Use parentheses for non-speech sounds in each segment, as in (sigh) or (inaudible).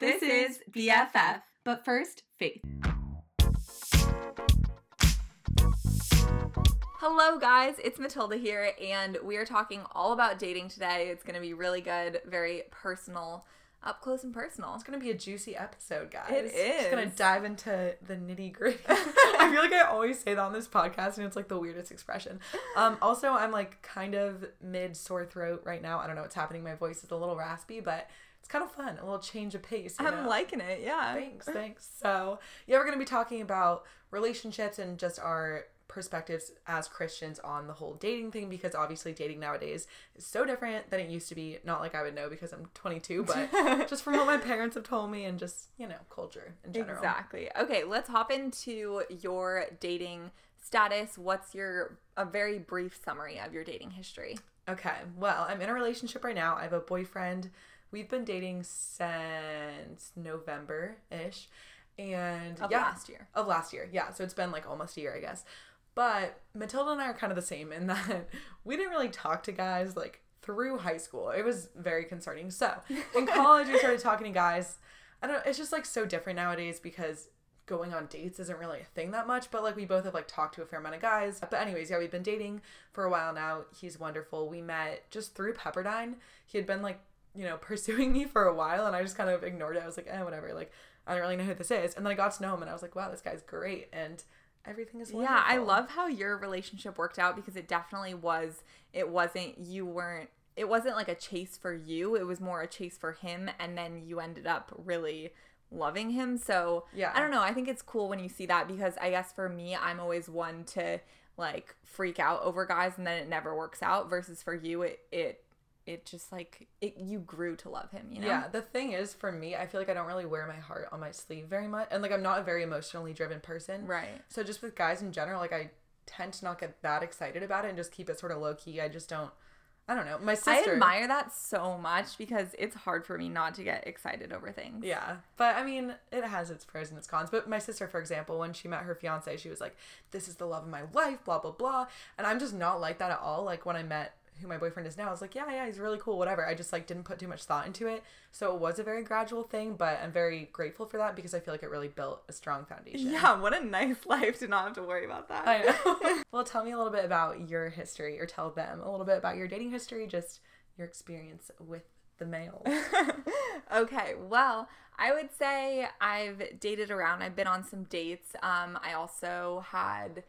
This is BFF. But first, Faith. Hello, guys. It's Matilda here, and we are talking all about dating today. It's going to be really good, very personal, up close and personal. It's gonna be a juicy episode, guys. It is. It's gonna dive into the nitty gritty. (laughs) I feel like I always say that on this podcast, and it's like the weirdest expression. Um, also, I'm like kind of mid sore throat right now. I don't know what's happening. My voice is a little raspy, but it's kind of fun. A little change of pace. I'm know? liking it, yeah. Thanks, thanks. So, yeah, we're going to be talking about relationships and just our perspectives as Christians on the whole dating thing because obviously dating nowadays is so different than it used to be. Not like I would know because I'm 22, but (laughs) just from what my parents have told me and just, you know, culture in general. Exactly. Okay, let's hop into your dating status. What's your a very brief summary of your dating history? Okay, well, I'm in a relationship right now. I have a boyfriend. We've been dating since November ish. And Of yeah, last year. Of last year, yeah. So it's been like almost a year, I guess. But Matilda and I are kind of the same in (laughs) that we didn't really talk to guys like through high school. It was very concerning. So in (laughs) college, we started talking to guys. I don't know. It's just like so different nowadays because going on dates isn't really a thing that much. But like we both have like talked to a fair amount of guys. But anyways, yeah, we've been dating for a while now. He's wonderful. We met just through Pepperdine. He had been like you know (laughs) pursuing me for a while, and I just kind of ignored it. I was like, eh, whatever. Like I don't really know who this is. And then I got to know him, and I was like, wow, this guy's great. And everything is wonderful. Yeah, I love how your relationship worked out because it definitely was it wasn't you weren't it wasn't like a chase for you, it was more a chase for him and then you ended up really loving him. So, Yeah. I don't know, I think it's cool when you see that because I guess for me, I'm always one to like freak out over guys and then it never works out versus for you it it it just like it you grew to love him, you know? Yeah, the thing is, for me, I feel like I don't really wear my heart on my sleeve very much, and like I'm not a very emotionally driven person. Right. So just with guys in general, like I tend to not get that excited about it and just keep it sort of low key. I just don't. I don't know. My sister. I admire that so much because it's hard for me not to get excited over things. Yeah, but I mean, it has its pros and its cons. But my sister, for example, when she met her fiance, she was like, "This is the love of my life," blah blah blah. And I'm just not like that at all. Like when I met who my boyfriend is now, I was like, "Yeah, yeah, he's really cool, whatever." I just like didn't put too much thought into it, so it was a very gradual thing. But I'm very grateful for that because I feel like it really built a strong foundation. Yeah, what a nice life to not have to worry about that. I know. (laughs) (laughs) well, tell me a little bit about your history, or tell them a little bit about your dating history, just your experience with the males. (laughs) okay, well, I would say I've dated around. I've been on some dates. Um, I also had,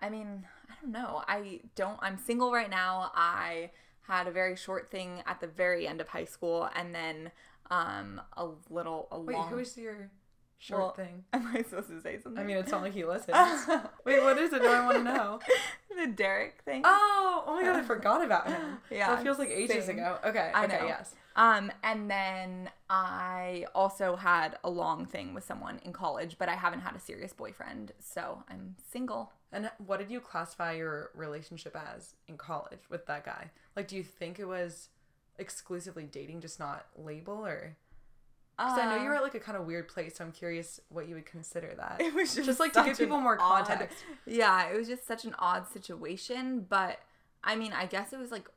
I mean, don't know. I don't, I'm single right now. I had a very short thing at the very end of high school and then um, a little, a Wait, long. who is your short Well, thing? (laughs) Am I supposed to say something? I mean, it's not like he listens. (laughs) Wait, what is it? No, I want to know. (laughs) the Derek thing. Oh, oh my god, I forgot about him. Yeah, that feels like ages same. ago. Okay, I okay, know. yes. Um, and then I also had a long thing with someone in college, but I haven't had a serious boyfriend, so I'm single. And what did you classify your relationship as in college with that guy? Like, do you think it was exclusively dating, just not label, or? Because I know you were at like a kind of weird place, so I'm curious what you would consider that. (laughs) It was just just like to give people more odd- context. yeah, it was just such an odd situation, but I mean, I guess it was like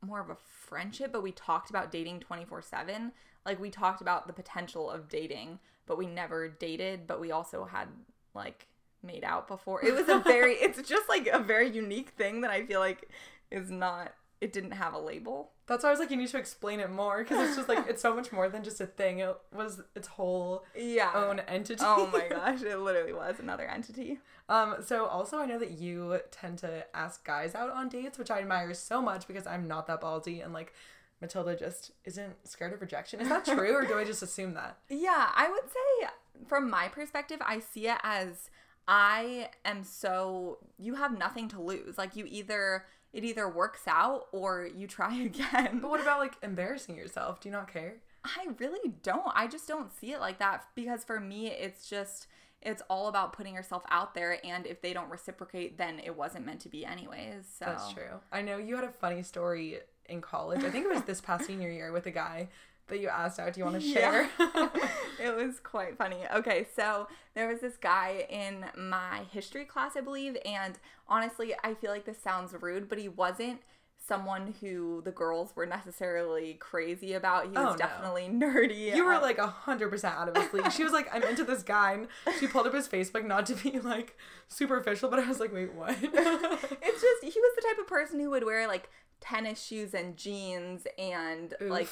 more of a friendship, but we talked about dating 24/7. Like we talked about the potential of dating, but we never dated, but we also had like made out before. It was a (laughs) very it's just like a very unique thing that I feel like is not it didn't have a label. That's why I was like, you need to explain it more because it's just like it's so much more than just a thing. It was its whole Yeah. own entity. Oh my (laughs) gosh, it literally was another entity. Um, so also I know that you tend to ask guys out on dates, which I admire so much because I'm not that ballsy and like Matilda just isn't scared of rejection. Is that true or do I just assume that? (laughs) Yeah, I would say from my perspective, I see it as I am so you have nothing to lose. Like you either it either works out or you try (laughs) again. But what about like embarrassing yourself? Do you not care? I really don't. I just don't see it like that because for me it's just it's all about putting yourself out there and if they don't reciprocate then it wasn't meant to be anyways. So That's true. I know you had a funny story in college. I think it was this past (laughs) senior year with a guy that you asked out. Do you want to share? Yeah. (laughs) (laughs) it was quite funny. Okay, so there was this guy in my history class, I believe, and honestly, I feel like this sounds rude, but he wasn't someone who the girls were necessarily crazy about. He was Oh, no. definitely nerdy. You were Um, like a hundred percent out of his league. She was like, "I'm into this guy." And she pulled up his Facebook, not to be like superficial, but I was like, "Wait, what?" (laughs) it's just he was the type of person who would wear like tennis shoes and jeans and Oof. like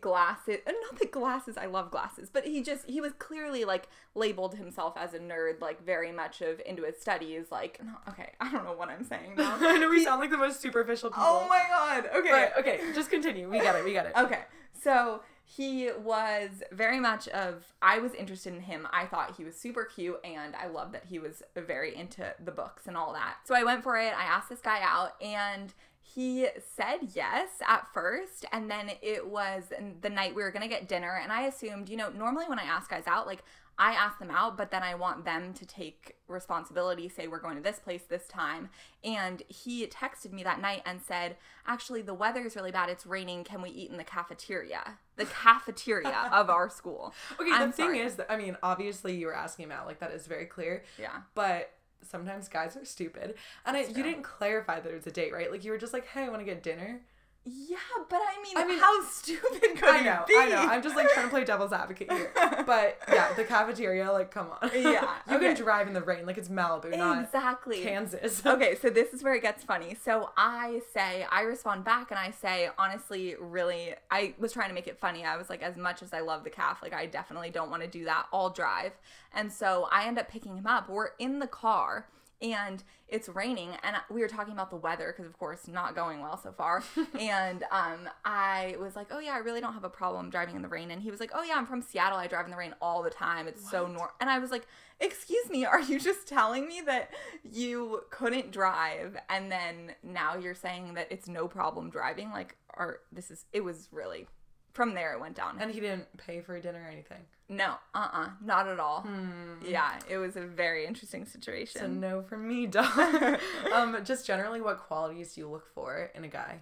glasses and not the glasses i love glasses but he just he was clearly like labeled himself as a nerd like very much of into his studies like okay i don't know what i'm saying now (laughs) I know we sound like the most superficial people. oh my god okay But okay, just continue. We got it. We got it. Okay. So he was very much of I was interested in him. I thought he was super cute and I loved that he was very into the books and all that. So I went for it. I asked this guy out and he said yes at first and then it was the night we were going to get dinner and I assumed, you know, normally when I ask guys out like I ask them out, but then I want them to take responsibility, say we're going to this place this time. And he texted me that night and said, Actually, the weather is really bad. It's raining. Can we eat in the cafeteria? The cafeteria (laughs) of our school. Okay, the I'm thing sorry. is, that, I mean, obviously you were asking him out, like that is very clear. Yeah. But sometimes guys are stupid, and I, you didn't clarify that it was a date, right? Like you were just like, "Hey, I want to get dinner." Yeah, but I mean, I mean, how (laughs) stupid could I know, be? I know. I'm just like trying to play devil's advocate here. (laughs) But yeah, the cafeteria, like, come on. Yeah, (laughs) you okay. can drive in the rain, like it's Malibu, not exactly. Kansas. okay, so this is where it gets funny. So I say, I respond back and I say, honestly, really, I was trying to make it funny. I was like, as much as I love the calf, like, I definitely don't want to do that. I'll drive. And so I end up picking him up. We're in the car and it's raining and we were talking about the weather because of course not going well so far. (laughs) And um i was like oh yeah i really don't have a problem driving in the rain. And he was like oh yeah i'm from seattle. I drive in the rain all the time. It's so normal and i was like excuse me are you just telling me that you couldn't drive and then now you're saying that it's no problem driving? Like or this is it was really from there it went down and he didn't pay for dinner or anything. no uh-uh not at all Hmm. yeah it was a very interesting So situation no for me, (laughs) dog. um, just generally, what qualities do you look for in a guy?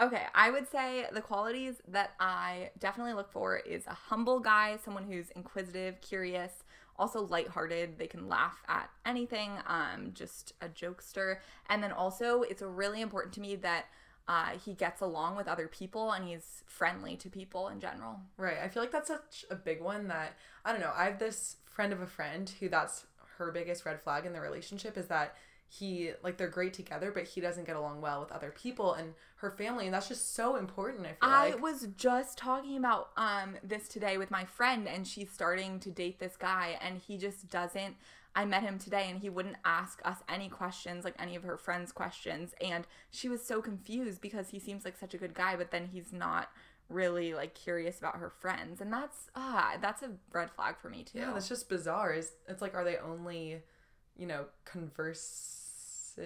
Okay, I would say the qualities that I definitely look for is a humble guy, someone who's inquisitive, curious, also lighthearted. They can laugh at anything, um, just a jokester. And then also, it's really important to me that uh, he gets along with other people and he's friendly to people in general. Right. I feel like that's such a big one that I don't know. I have this friend of a friend who that's her biggest red flag in the relationship is that he like they're great together, but he doesn't get along well with other people and her family, and that's just so important. I feel I like. was just talking about um this today with my friend and she's starting to date this guy and he just doesn't I met him today and he wouldn't ask us any questions like any of her friends questions and she was so confused because he seems like such a good guy but then he's not really like curious about her friends and that's ah that's a red flag for me too. yeah, that's just bizarre. Is it's like are they only, you know, converse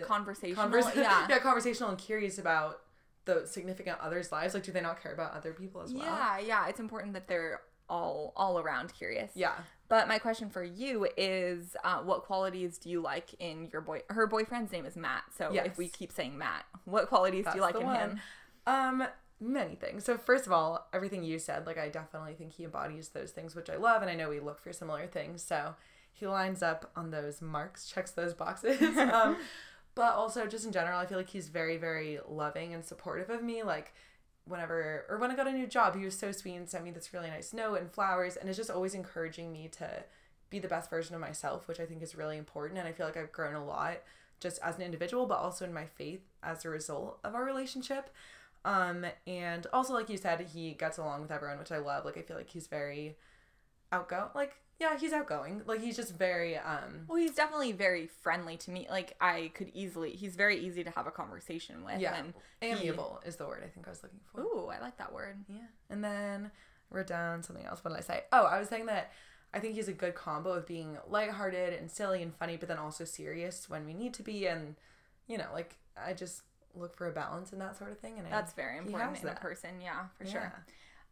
conversational. (laughs) yeah. yeah, conversational and curious about the significant others' lives? Like, do they not care about other people as well? Yeah, yeah, it's important that they're all all around curious. Yeah. But my question for you is, uh, what qualities do you like in your boy? Her boyfriend's name is Matt. So Yes. if we keep saying Matt, what qualities do you like in the him? Um, many things. So first of all, everything you said, like I definitely think he embodies those things which I love, and I know we look for similar things. So he lines up on those marks, checks those boxes. (laughs) um, but also just in general, I feel like he's very, very loving and supportive of me. Like whenever or when I got a new job, he was so sweet and sent me this really nice note and flowers, and it's just always encouraging me to be the best version of myself, which I think is really important. And I feel like I've grown a lot just as an individual, but also in my faith as a result of our relationship. Um, and also, like you said, he gets along with everyone, which I love. Like, I feel like he's very outgoing. Like, yeah, he's outgoing. Like, he's just very, um, Well, he's definitely very friendly to me. Like I could easily, he's very easy to have a conversation with. yeah, And he- amiable is the word I think I was looking for. Ooh, I like that word. Yeah. And then I wrote down something else. What did I say? Oh, I was saying that I think he's a good combo of being lighthearted and silly and funny, but then also serious when we need to be. And, you know, like, I just look for a balance in that sort of thing. And I, That's very important in a person. Yeah, for Yeah. sure.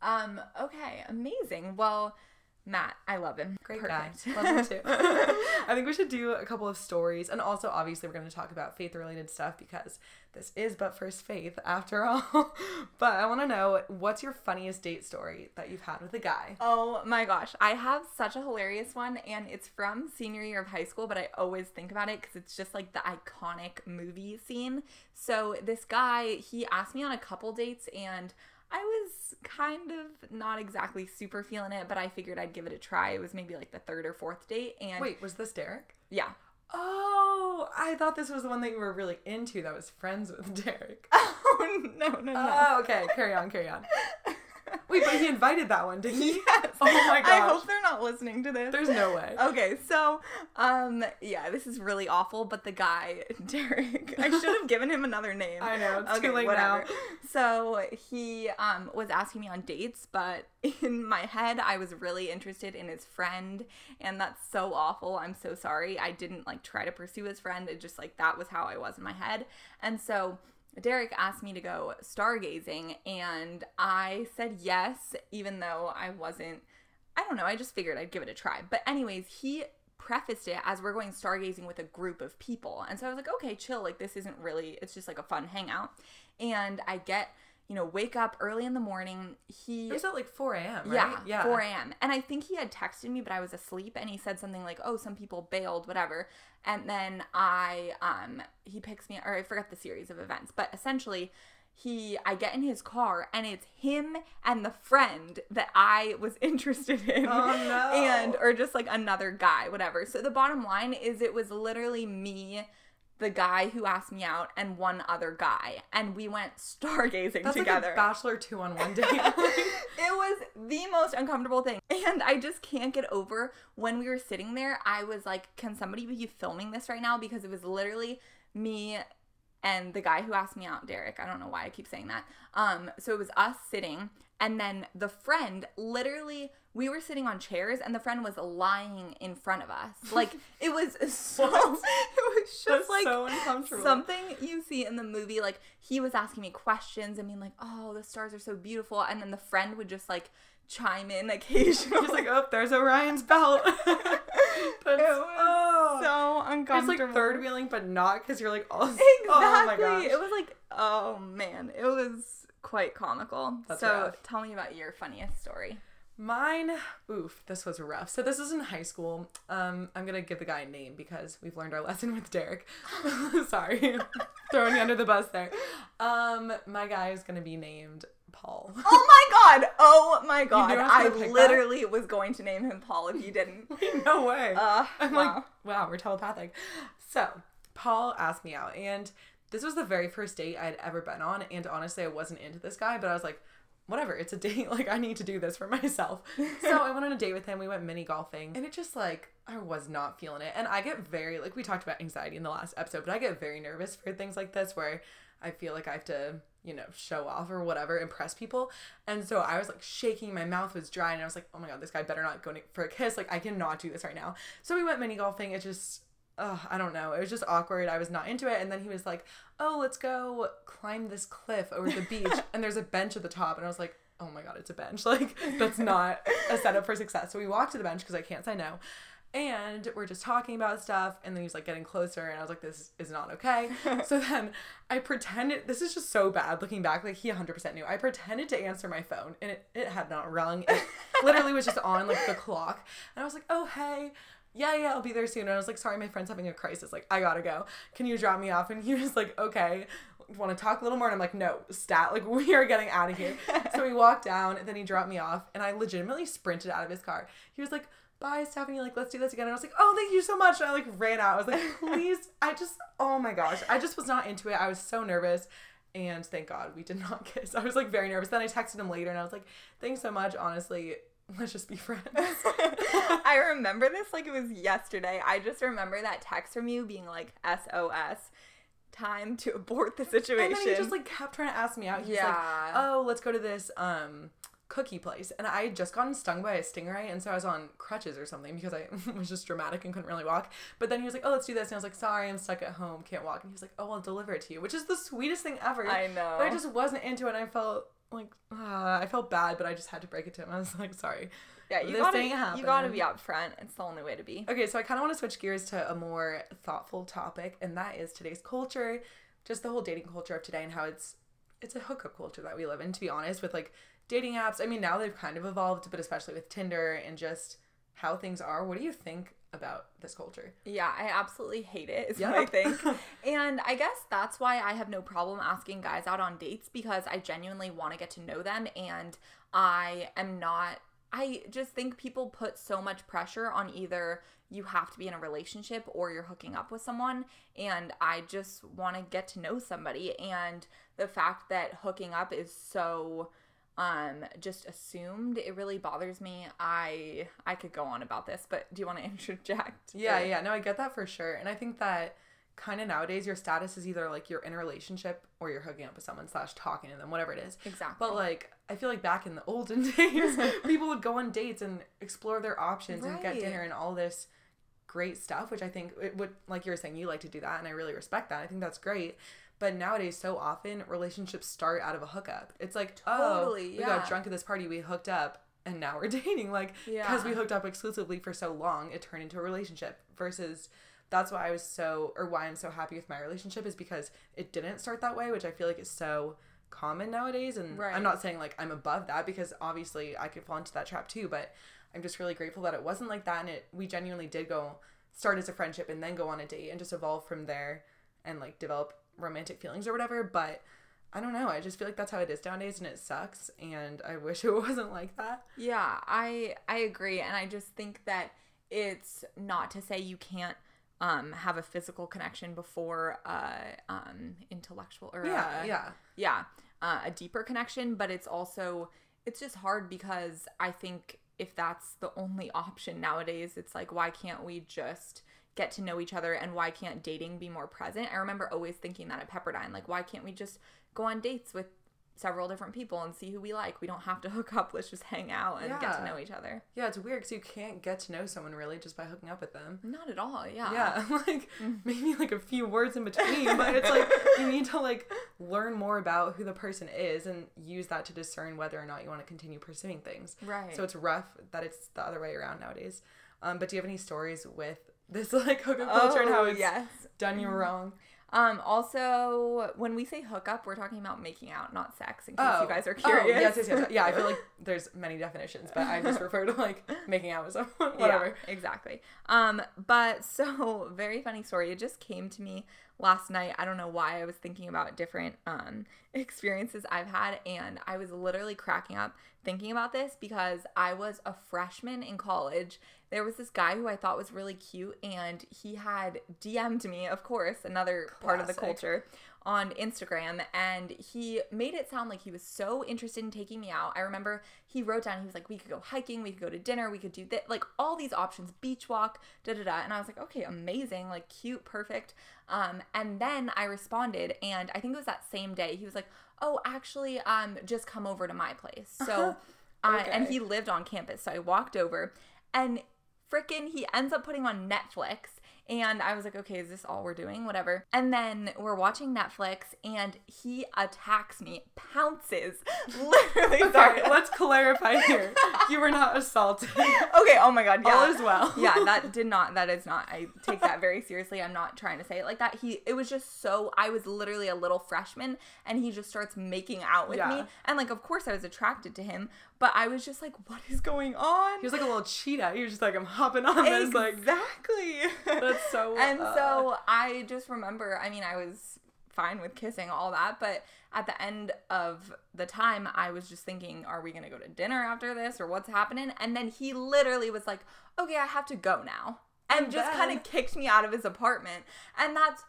Um, okay, amazing. Well, Matt, I love him. Great Perfect. guy. (laughs) Love him too. (laughs) I think we should do a couple of stories. And also, obviously, we're going to talk about faith related stuff because this is But First Faith after all. (laughs) but I want to know what's your funniest date story that you've had with a guy? Oh my gosh, I have such a hilarious one, and it's from senior year of high school, but I always think about it because it's just like the iconic movie scene. So, this guy, he asked me on a couple dates, and I was kind of not exactly super feeling it, but I figured I'd give it a try. It was maybe like the third or fourth date, and Wait, was this Derek? yeah. Oh, I thought this was the one that you were really into that was friends with (laughs) Derek. (laughs) Oh no no no! Oh, okay. Carry on, carry on. Wait, but he invited that one, didn't he? yes. (laughs) Oh my I hope they're not listening to this. There's no way. Okay, so um yeah, this is really awful, but the guy, (laughs) Derek, I should have given him another name. (laughs) I know, it's too late now. So he um was asking me on dates, but in my head I was really interested in his friend, and that's so awful. I'm so sorry. I didn't like try to pursue his friend. It just like that was how I was in my head. And so Derek asked me to go stargazing, and I said yes, even though I wasn't I don't know. I just figured I'd give it a try. But anyways, he prefaced it as we're going stargazing with a group of people. And so I was like, okay, chill. Like this isn't really it's just like a fun hangout. And I get, you know, wake up early in the morning. He It was at like 4 a.m., right? yeah, yeah, 4 a.m. And I think he had texted me, but I was asleep, and he said something like, "Oh, some people bailed, whatever." And then I, um, he picks me, or I forgot the series of events, but essentially, he, I get in his car, and it's him and the friend that I was (laughs) interested in, Oh, no. and or just like another guy, whatever. So the bottom line is, it was literally me. The guy who asked me out and one other guy, and we went stargazing That's together like a bachelor two on one date. (laughs) it was the most uncomfortable thing. And I just can't get over when we were sitting there. I was like, can somebody be filming this right now? Because it was literally me and the guy who asked me out, Derek. I don't know why I keep saying that. Um, so it was us sitting, and then the friend literally we were sitting on chairs and the friend was lying in front of us. (laughs) Like it was so (laughs) it was just That's like so uncomfortable. something you see in the movie like he was asking me questions and being like oh the stars are so beautiful and then the friend would just like chime in occasionally He's like, oh, there's Orion's belt. (laughs) That's, it was oh. so It's like third wheeling, but not because you're like oh, all. exactly Oh my gosh. it was like oh man it was quite comical That's so rough. tell me about your funniest story Mine, oof, this was rough. So this was in high school. Um, I'm gonna give the guy a name because we've learned our (laughs) lesson with Derek. (laughs) Sorry, (laughs) throwing you under the bus there. Um, my guy is gonna be named Paul. oh my god oh my god knew I i gonna that? literally was going to name him paul if you didn't no way. uh I'm wow. like, wow, we're telepathic. So, Paul asked me out, and this was the very first date I'd ever been on. And honestly, I wasn't into this guy, but I was like, whatever, it's a date. (laughs) Like, I need to do this for myself. (laughs) so, I went on a date with him. We went mini golfing, and it just like, I was not feeling it. And I get very, like, we talked about anxiety in the last episode, but I get very nervous for things like this where I feel like I have to, you know, show off or whatever, impress people. And so I was like shaking, my mouth was dry, and I was like, oh my god, this guy better not go for a kiss. Like, I cannot do this right now. So we went mini golfing. It just, uh, I don't know. It was just awkward. I was not into it. And then he was like, oh, let's go climb this cliff over the beach. (laughs) and there's a bench at the top. And I was like, oh my god, it's a bench. (laughs) Like, that's not a setup for success. So we walked to the bench because I can't say no. And we're just talking about stuff, and then he's like getting closer, and I was like, "This is not okay." (laughs) so then I pretended. This is just so bad looking back. Like he 100% knew. I pretended to answer my phone, and it, it had not rung. It literally was just on like the clock, and I was like, "Oh hey, yeah yeah, I'll be there soon." And I was like, "Sorry, my friend's having a crisis. Like I gotta go. Can you drop me off?" And he (laughs) was like, "Okay." Want to talk a little more? And I'm like, no, stat. Like (laughs) we are getting out of here. so we (laughs) walked down, and then he dropped me off, and I legitimately sprinted out of his car. He was like, bye Stephanie, like let's do this again. And I was like, oh thank you so much. And I like ran out. I was like, please, I just oh my gosh. I just was not into it. I was so nervous. And thank God we did not kiss. I was like very nervous. Then I texted him later and I was like, thanks so much. Honestly, (laughs) let's just be friends. (laughs) I remember this like it was yesterday. I just remember that text from you being like SOS time to abort the situation. and then he just like kept trying to ask me out. He's like, Yeah. oh, let's go to this um cookie place. And I had just gotten stung by a stingray, and so I was on crutches or something because I (laughs) was just dramatic and couldn't really walk. But then he was like, oh, let's do this. And I was like, sorry, I'm stuck at home, can't walk. And he was like, oh, I'll deliver it to you, which is the sweetest thing ever. I know. But I just wasn't into it. And I felt like, uh, I felt bad, but I just had to break it to him. (laughs) I was like, sorry. Yeah, you This gotta ain't you gotta be upfront. It's the only way to be. Okay, so I kind of want to switch gears to a more thoughtful topic, and that is today's culture, just the whole dating culture of today, and how it's it's a hookup culture that we live in. To be honest, with like dating apps, I mean now they've kind of evolved, but especially with Tinder and just how things are. What do you think about this culture? Yeah, I absolutely hate it. Is what Yeah. I think. (laughs) and I guess that's why I have no problem asking guys out on dates because I genuinely want to get to know them and I am not I just think people put so much pressure on either you have to be in a relationship or you're hooking up with someone and I just want to get to know somebody and the fact that hooking up is so um just assumed it really bothers me i i could go on about this but do you want to (laughs) interject Yeah, Or- yeah, no, I get that for sure, and I think that kind of nowadays your status is either like you're in a relationship or you're hooking up with someone slash talking to them, whatever it is. exactly But like, I feel like back in the olden (laughs) days, (laughs) people would go on dates and explore their options and get dinner and all this great stuff, which I think it would, like you were saying, you like to do that, and I really respect that. I think that's great. But nowadays, so often relationships start out of a hookup. It's like, oh, Totally, oh, we yeah. got drunk at this party, we hooked up, and now we're (laughs) dating. Like, because we hooked up exclusively for so long, it turned into a relationship. Versus, that's why I was so, or why I'm so happy with my relationship is because it didn't start that way, which I feel like is so common nowadays. And Right. I'm not saying like I'm above that because obviously I could fall into that trap too, but I'm just really grateful that it wasn't like that and it we genuinely did go start as a friendship and then go on a date and just evolve from there and like develop romantic feelings or whatever. But I don't know. I just feel like that's how it is nowadays and it sucks and I (laughs) wish it wasn't like that. Yeah, I I agree and I just think that it's not to say you can't um have a physical connection before uh um intellectual or Yeah, uh, yeah. yeah, uh, a deeper connection, but it's also it's just hard because I think if that's the only option nowadays, it's like why can't we just get to know each other and why can't dating be more present? I remember always thinking that at Pepperdine, like why can't we just go on dates with several different people and see who we like? We don't have to (laughs) hook up. Let's just hang out and get to know each other. Yeah, it's weird because you can't get to know someone really just by hooking up with them. Not at all. Yeah. Yeah, (laughs) like maybe like a few words in between, but it's like you need to like learn more about who the person is and use that to discern whether or not you want to continue pursuing things. Right. So it's rough that it's the other way around nowadays. Um, but do you have any stories with this (laughs) like hookup culture and how Oh, it's yes. done you wrong? Um, also, when we say hookup, we're talking about making out, not sex, in case you guys are Oh, curious. yes, yes, yes. (laughs) Yeah, I feel like there's many definitions, but I just refer to like (laughs) making out with someone, whatever. Yeah, exactly. Um, but so very funny story. It just came to me last night. I don't know why I was thinking about different um (laughs) experiences I've had and I was literally cracking up thinking about this because I was a freshman in college. There was this guy who I thought was really cute and he had DM'd me, of course, another part of the culture on Instagram and he made it sound like he was so interested in taking me out. I remember he wrote down, he was like, we could go hiking, we could go to dinner, we could do that, like all these options, beach walk, da da da. And I was like, okay, amazing, like cute, perfect. Um, and then I responded, and I think it was that same day, he was like, oh, actually, um, just come over to my place. So, I, and he lived on campus. So I walked over and frickin' he ends up putting on Netflix. And I was like, okay, is this all we're doing? Whatever. And then we're watching Netflix and he attacks me, pounces. (laughs) Literally, Okay, sorry. let's clarify here. You were not assaulted. (laughs) okay, oh my god, yeah. All is well. (laughs) yeah, that did not that is not I take that very seriously. I'm not trying to say it like that. He it was just so I was literally a little freshman and he just starts making out with me. And like of course I was attracted to him, but I was just like, what is going on? He was like a little cheetah. He was just like, I'm hopping on this. Like, exactly. that's so. (laughs) and uh, so I just remember, I mean, I was fine with kissing, all that, but at the end of the time, I was just thinking, are we gonna go to dinner after this or what's happening? And then he literally was like, okay, I have to go now. And And just kind of kicked me out of his apartment. And that's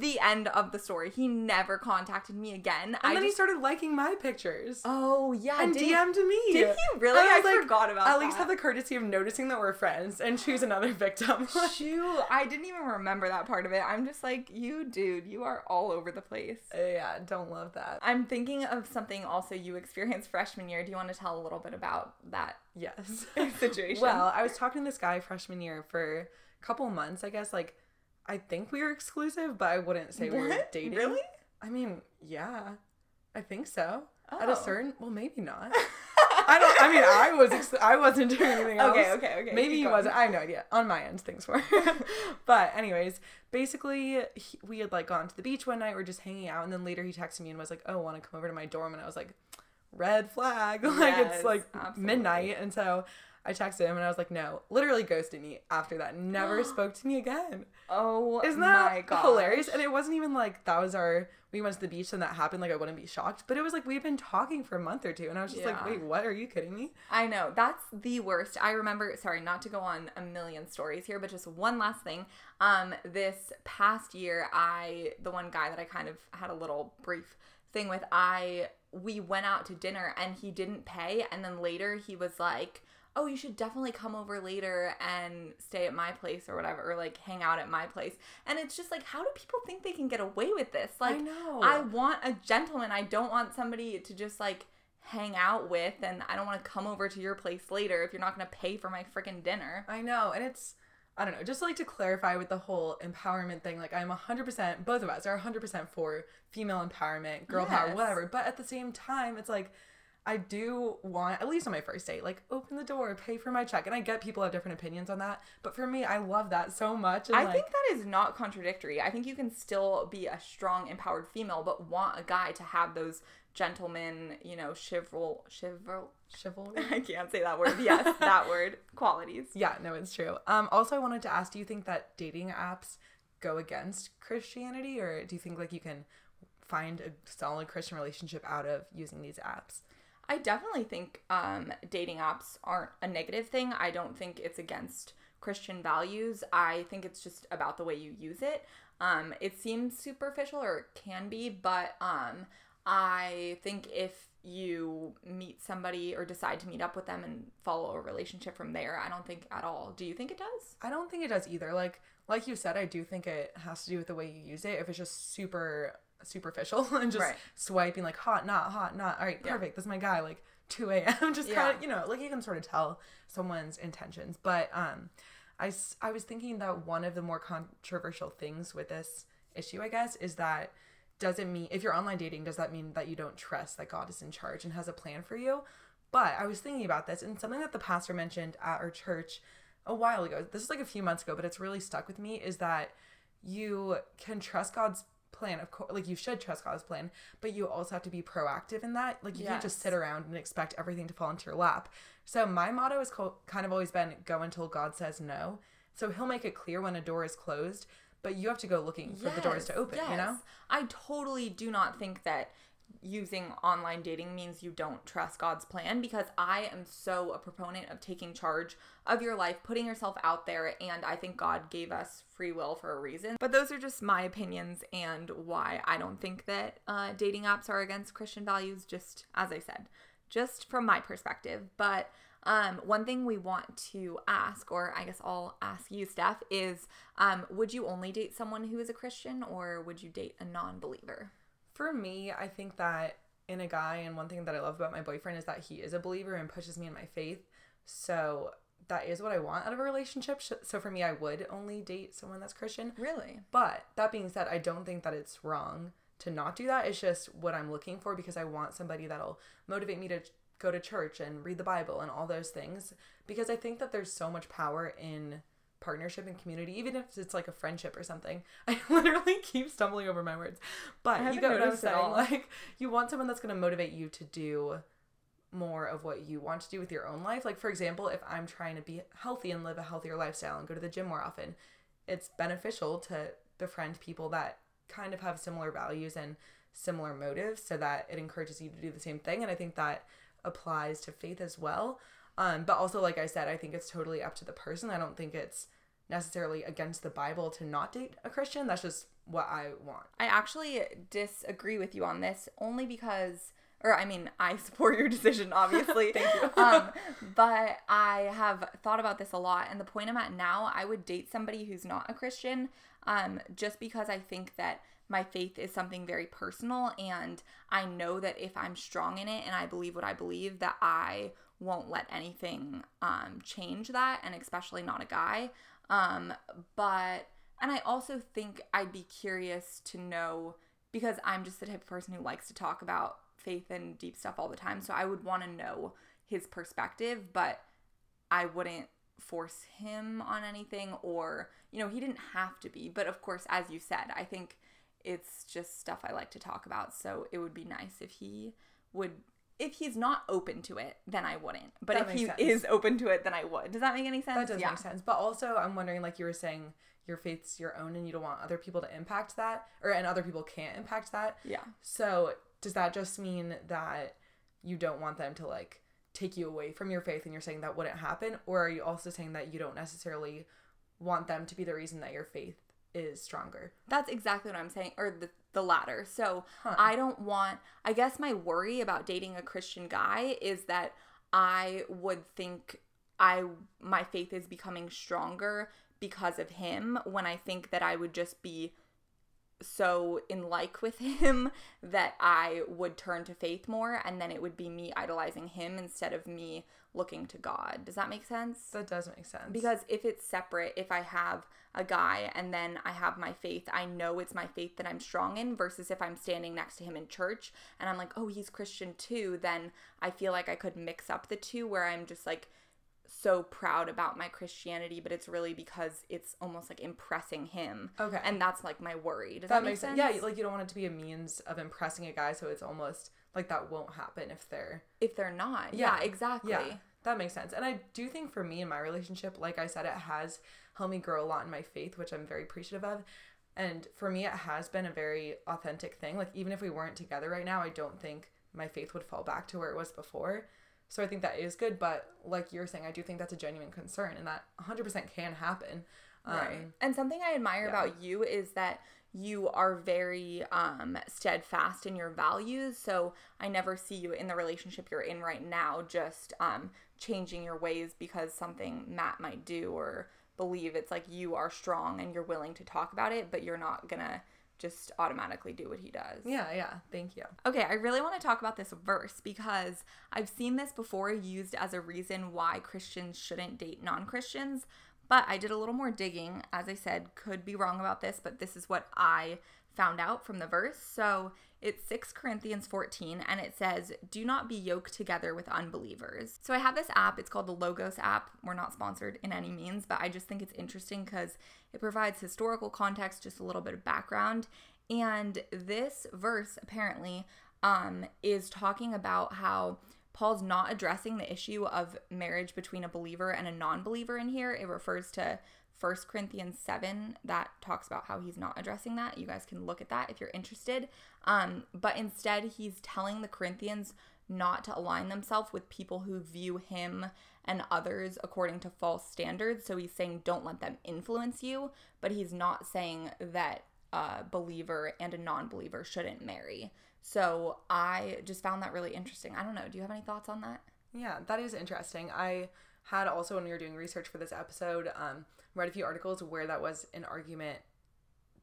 the end of the story. He never contacted me again. And I then he started liking my pictures. oh yeah, and did DM'd me. Did he really? And I, like, forgot about that? At that. least have the courtesy of noticing that we're friends and choose another victim. (laughs) Shoot, I didn't even remember that part of it. I'm just like, you dude, you are all over the place. yeah, don't love that. I'm thinking of something also you experienced freshman year. Do you want to tell a little bit about that Yes. (laughs) situation? well, I was talking to this guy freshman year for a couple months, I guess. Like, I think we were exclusive, but I wouldn't say we were dating. Really? I mean, yeah, I think so. At a Oh. certain, well, maybe not. (laughs) I don't. I mean, I was. Ex- I wasn't doing anything else. Okay, okay, okay. Maybe he wasn't. I have no idea. On my end, things were. (laughs) but anyways, basically, he, we had like gone to the beach one night. We are just hanging out, and then later he texted me and was like, "Oh, want to come over to my dorm?" And I was like, "Red flag!" (laughs) like Yes, it's like absolutely. midnight, and so. I texted him and I was like, no, literally ghosted me after that. Never (gasps) spoke to me again. Oh Isn't that hilarious? And it wasn't even like that was our we went to the beach and that happened. Like I wouldn't be shocked, but it was like we've been talking for a month or two, and I was just like, wait, what? Are you kidding me? I know. That's the worst. I remember, sorry, not to go on a million stories here, but just one last thing. Um, this past year, I, the one guy that I kind of had a little brief thing with, I, we went out to dinner and he didn't pay. And then later he was like, oh, you should definitely come over later and stay at my place or whatever, or like hang out at my place. And it's just like, how do people think they can get away with this? Like, know. I want a gentleman. I don't want somebody to just like hang out with, and I don't want to come over to your place later if you're not going to pay for my freaking dinner. I know, and it's I don't know, just like to clarify with the whole empowerment thing, like I'm 100%, both of us are 100% for female empowerment, girl power, whatever. But at the same time, it's like I do want, at least on my first date, like open the door, pay for my check. And I get people have different opinions on that. But for me, I love that so much. And I like, think that is not contradictory. I think you can still be a strong, empowered female, but want a guy to have those gentleman, you know, chival, chival. chivalry. (laughs) I can't say that word. Yes, (laughs) that word. Qualities. Yeah, no, it's true. Um, also, I wanted to ask: Do you think that dating apps go against Christianity, or do you think like you can find a solid Christian relationship out of using these apps? I definitely think um, dating apps aren't a negative thing. I don't think it's against Christian values. I think it's just about the way you use it. Um, it seems superficial or it can be, but um, I think if you meet somebody or decide to meet up with them and follow a relationship from there, I don't think at all. Do you think it does? I don't think it does either. Like like you said, I do think it has to do with the way you use it. If it's just super superficial (laughs) and just Right. swiping like hot, not hot, not all right, Yeah. perfect. This is my guy. Like two a.m. (laughs) Just Yeah. kind of you know like you can sort of tell someone's intentions. But um, I I was thinking that one of the more controversial things with this issue, I guess, is that does it mean if you're online dating, does that mean that you don't trust that God is in charge and has a plan for you? But I was thinking about this and something that the pastor mentioned at our church a while ago. This is like a few months ago, but it's really stuck with me is that you can trust God's plan of course like you should trust God's plan, but you also have to be proactive in that. Like you can't just sit around and expect everything to fall into your lap. So my motto has co- kind of always been go until God says no. So he'll make it clear when a door is closed, but you have to go looking for the doors to Yes, open, you know? I totally do not think that using online dating means you don't trust God's plan because I am so a proponent of taking charge of your life, putting yourself out there, and I think God gave us free will for a reason. But those are just my opinions and why I don't think that uh, dating apps are against Christian values, just as I said, just from my perspective. But um, one thing we want to ask, or I guess I'll ask you, Steph, is um, would you only date someone who is a Christian or would you date a non believer? For me, I think that in a guy, and one thing that I love about my boyfriend is that he is a believer and pushes me in my faith. So that is what I want out of a relationship. So for me, I would only date someone that's Christian. Really? But that being said, I don't think that it's wrong to not do that. It's just what I'm looking for because I want somebody that'll motivate me to go to church and read the Bible and all those things. Because I think that there's so much power in partnership and community, even if it's like a friendship or something. (laughs) I literally keep stumbling over my words. But you get what I'm saying. (laughs) Like you want someone that's gonna motivate you to do more of what you want to do with your own life. Like for example, if I'm trying to be healthy and live a healthier lifestyle and go to the gym more often, it's beneficial to befriend people that kind of have similar values and similar motives so that it encourages you to do the same thing and i think that applies to faith as well um, but also like i said i think it's totally up to the person i don't think it's necessarily against the bible to not date a christian that's just what i want I actually disagree with you on this only because, or I mean, I (laughs) support your decision, obviously. (laughs) Thank you. (laughs) um, but I have thought about this a lot, and the point I'm at now, I would date somebody who's not a Christian, um, just because I think that my faith is something very personal, and I know that if I'm strong in it and I believe what I believe, that I won't let anything um, change that, and especially not a guy. Um, but and I also think I'd be curious to know because I'm just the type of person who likes to talk about faith and deep stuff all the time. So I would want to know his perspective, but I wouldn't force him on anything or, you know, he didn't have to be. But of course, as you said, I think it's just stuff I like to talk about. So it would be nice if he would if he's not open to it, then I wouldn't. But That if makes he sense. is open to it, then I would. Does that make any sense? That does yeah. make sense. But also, I'm wondering, like you were saying, your faith's your own, and you don't want other people to impact that, or and other people can't impact that. Yeah. So does that just mean that you don't want them to like take you away from your faith, and you're saying that wouldn't happen, or are you also saying that you don't necessarily want them to be the reason that your faith is stronger? That's exactly what I'm saying, or the the latter. So Huh. I don't want. I guess my worry about dating a Christian guy is that I would think I my faith is becoming stronger because of him when I think that I would just be so in like with him that I would turn to faith more and then it would be me idolizing him instead of me looking to God. Does that make sense? That does make sense. Because if it's separate, if I have a guy and then I have my faith, I know it's my faith that I'm strong in versus if I'm standing next to him in church and I'm like, oh, he's Christian too, then I feel like I could mix up the two where I'm just like so proud about my Christianity, but it's really because it's almost like impressing him. Okay. And that's like my worry. Does that, that, make sense? sense. Yeah, like you don't want it to be a means of impressing a guy, so it's almost like that won't happen if they're if they're not. Yeah, exactly. Yeah, that makes sense. And I do think for me in my relationship, like I said, it has helped me grow a lot in my faith, which I'm very appreciative of. And for me, it has been a very authentic thing. Like, even if we weren't together right now, I don't think my faith would fall back to where it was before. So I think that is good. But like you're saying, I do think that's a genuine concern, and that 100% can happen. Right. Um, And something I admire yeah. about you is that you are very um steadfast in your values. So I never see you in the relationship you're in right now just um changing your ways because something Matt might do or believe. It's like you are strong and you're willing to talk about it, but you're not going to just automatically do what he does. yeah, yeah. Thank you. Okay, I really want to talk about this verse because I've seen this before used as a reason why Christians shouldn't date non Christians. But I did a little more digging. As I said, could be wrong about this, but this is what I found out from the verse. So it's 6 Corinthians 14, and it says, Do not be yoked together with unbelievers. So I have this app. It's called the Logos app. We're not sponsored in any means, but I just think it's interesting because it provides historical context, just a little bit of background. And this verse apparently um, is talking about how Paul's not addressing the issue of marriage between a believer and a non believer in here. It refers to 1 Corinthians 7 that talks about how he's not addressing that. You guys can look at that if you're interested. Um, but instead, he's telling the Corinthians not to align themselves with people who view him and others according to false standards. So he's saying don't let them influence you, but he's not saying that a believer and a non believer shouldn't marry. So I just found that really interesting. I don't know. Do you have any thoughts on that? Yeah, that is interesting. I had also when we were doing research for this episode, um, read a few articles where that was an argument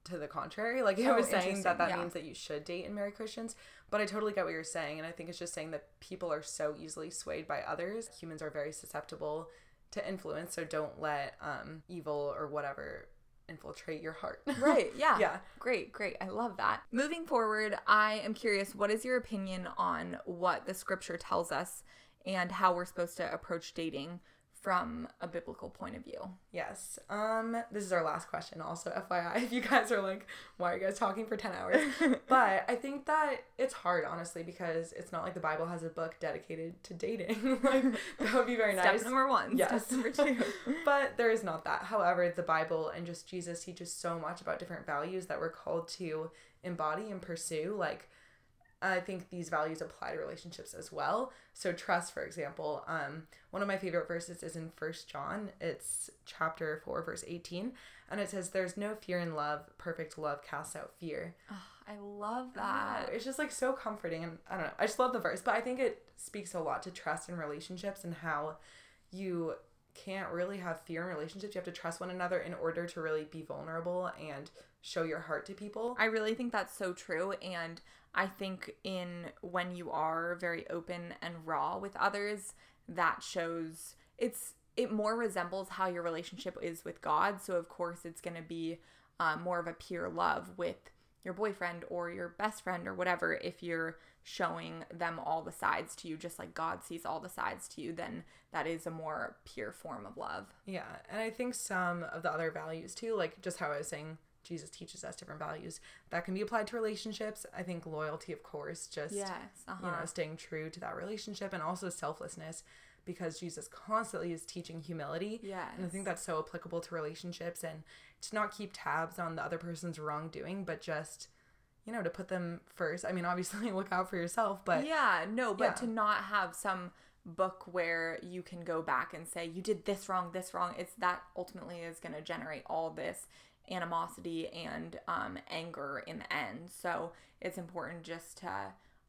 to the contrary. Like it Oh, was saying that that yeah. means that you should date and marry Christians. But I totally get what you're saying, and I think it's just saying that people are so easily swayed by others. Humans are very susceptible to influence, so don't let um, evil or whatever infiltrate your heart. (laughs) Right. Yeah. Yeah. Great. Great. I love that. Moving forward, I am curious what is your opinion on what the scripture tells us and how we're supposed to approach dating from a biblical point of view? Yes. Um, this is our last question also, (laughs) FYI. If you guys are like, why are you guys talking for 10 hours? (laughs) but I think that it's hard, honestly, because it's not like the Bible has a book dedicated to dating. (laughs) like, that would be very Step nice. Step number one. Yes. Step number two. but there is not that. However, the Bible and just Jesus teaches so much about different values that we're called to embody and pursue. Like, I think these values apply to relationships as well. So trust, for example, um, one of my favorite verses is in First John. It's chapter four, verse eighteen, and it says, "There's no fear in love. Perfect love casts out fear." Oh, I love that. know, It's just like so comforting, and I don't know. I just love the verse, but I think it speaks a lot to trust in relationships and how you can't really have fear in relationships. You have to trust one another in order to really be vulnerable and show your heart to people. I really think that's so true and I think in when you are very open and raw with others that shows it's it more resembles how your relationship is with God so of course it's going to be um, more of a pure love with your boyfriend or your best friend or whatever, if you're showing them all the sides to you, just like God sees all the sides to you, then that is a more pure form of love. Yeah, and I think some of the other values too, like just how I was saying, Jesus teaches us different values that can be applied to relationships. I think loyalty, of course, just Yes. Uh-huh. you know, staying true to that relationship and also selflessness because Jesus constantly is teaching humility. Yes. And I think that's so applicable to relationships and to not keep tabs on the other person's wrongdoing, but just, you know, to put them first. I mean, obviously (laughs) look out for yourself, but yeah, no, but yeah. to not have some book where you can go back and say you did this wrong, this wrong. It's that ultimately is going to generate all this animosity and um, anger in the end. So it's important just to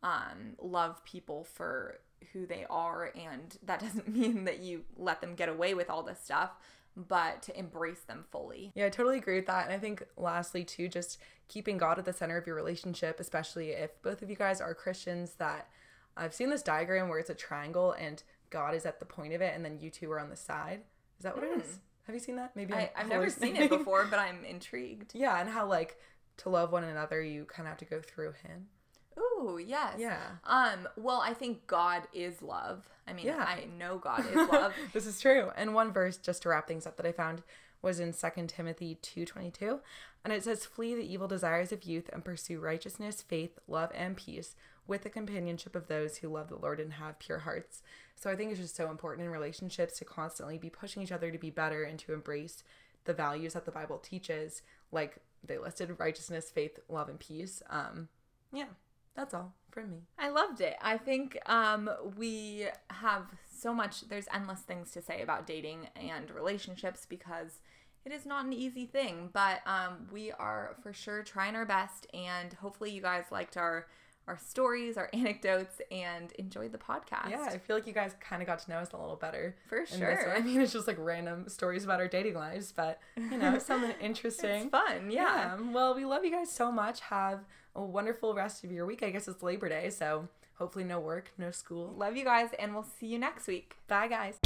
um, love people for who they are, and that (laughs) doesn't mean that you let them get away with all this stuff, but to embrace them fully. Yeah, I totally agree with that. And I think lastly too, just keeping God at the center of your relationship, especially if both of you guys are Christians, that I've seen this diagram where it's a triangle and God is at the point of it and then you two are on the side. Is that what it is? Have you seen that? Maybe I, I've never seen it (laughs) before, but I'm intrigued. Yeah, and how like to love one another, you kind of have to go through him. Ooh, yes. Yeah. Um, well, I think God is love. I mean, Yeah. I know God is (laughs) love. this is true. And one verse just to wrap things up that I found was in 2 Timothy 2:22, and it says flee the evil desires of youth and pursue righteousness, faith, love and peace with the companionship of those who love the Lord and have pure hearts. So I think it's just so important in relationships to constantly be pushing each other to be better and to embrace the values that the Bible teaches, like they listed righteousness, faith, love and peace. Um yeah, that's all from me. I loved it. I think um, we have so much, there's endless things to say about dating and relationships because it is not an easy thing, but um, we are for sure trying our best. And hopefully, you guys liked our. Our stories, our anecdotes, and enjoyed the podcast. Yeah, I feel like you guys kind of got to know us a little better. For sure. (laughs) I mean, it's just like random stories about our dating lives, but you know, (laughs) something interesting. It's fun, yeah. Well, we love you guys so much. Have a wonderful rest of your week. I guess it's Labor Day, so hopefully no work, no school. Love you guys, and we'll see you next week. Bye, guys.